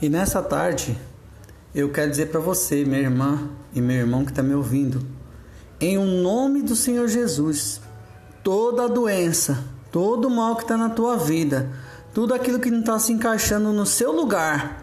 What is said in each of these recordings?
E nessa tarde, eu quero dizer para você, minha irmã e meu irmão que está me ouvindo, em um nome do Senhor Jesus, toda doença, todo mal que está na tua vida, tudo aquilo que não está se encaixando no seu lugar,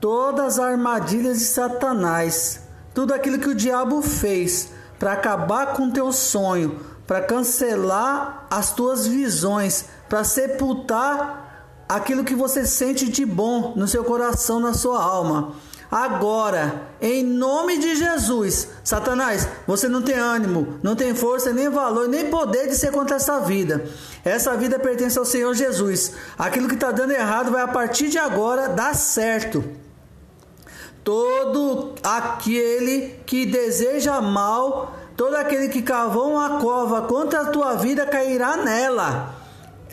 todas as armadilhas de Satanás, tudo aquilo que o diabo fez para acabar com teu sonho, para cancelar as tuas visões, para sepultar aquilo que você sente de bom no seu coração, na sua alma. Agora, em nome de Jesus, Satanás, você não tem ânimo, não tem força, nem valor, nem poder de ser contra essa vida. Essa vida pertence ao Senhor Jesus. Aquilo que está dando errado vai a partir de agora dar certo. Todo aquele que deseja mal, todo aquele que cavou uma cova contra a tua vida cairá nela.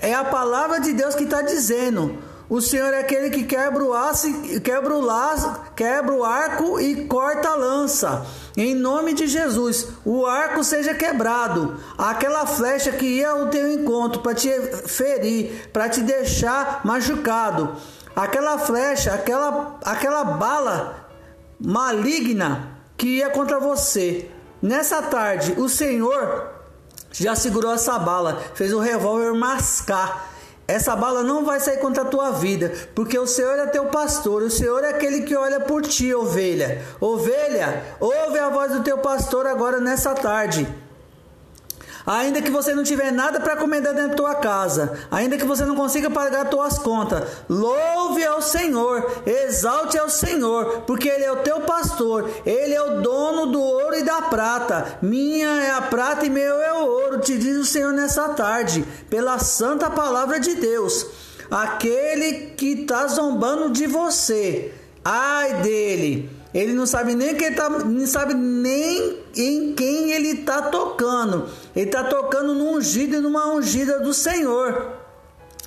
É a palavra de Deus que está dizendo. O Senhor é aquele que quebra o aço, quebra o laço, quebra o arco e corta a lança. Em nome de Jesus, o arco seja quebrado. Aquela flecha que ia ao teu encontro para te ferir, para te deixar machucado. Aquela flecha, aquela aquela bala maligna que ia contra você. Nessa tarde, o Senhor já segurou essa bala, fez o revólver mascar. Essa bala não vai sair contra a tua vida, porque o Senhor é teu pastor, o Senhor é aquele que olha por ti, ovelha. Ovelha, ouve a voz do teu pastor agora nessa tarde. Ainda que você não tiver nada para comer dentro da tua casa, ainda que você não consiga pagar tuas contas, louve ao Senhor, exalte ao Senhor, porque Ele é o teu pastor, Ele é o dono do ouro e da prata. Minha é a prata e meu é o ouro, te diz o Senhor nessa tarde, pela santa palavra de Deus. Aquele que está zombando de você, ai dele ele não sabe nem quem tá, não sabe nem em quem ele está tocando. Ele está tocando no ungido e numa ungida do Senhor.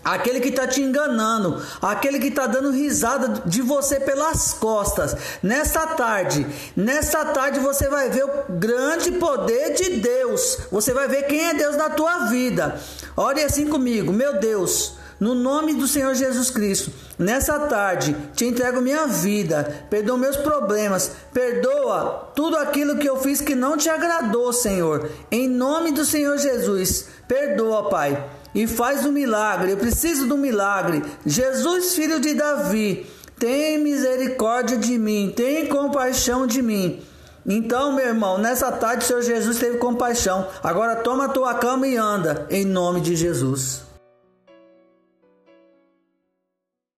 Aquele que está te enganando, aquele que está dando risada de você pelas costas. Nessa tarde, nessa tarde você vai ver o grande poder de Deus. Você vai ver quem é Deus na tua vida. Ore assim comigo, meu Deus. No nome do Senhor Jesus Cristo, nessa tarde te entrego minha vida, perdoa meus problemas, perdoa tudo aquilo que eu fiz que não te agradou, Senhor. Em nome do Senhor Jesus, perdoa, Pai, e faz um milagre. Eu preciso do milagre. Jesus, filho de Davi, tem misericórdia de mim, tem compaixão de mim. Então, meu irmão, nessa tarde o Senhor Jesus teve compaixão. Agora toma a tua cama e anda, em nome de Jesus.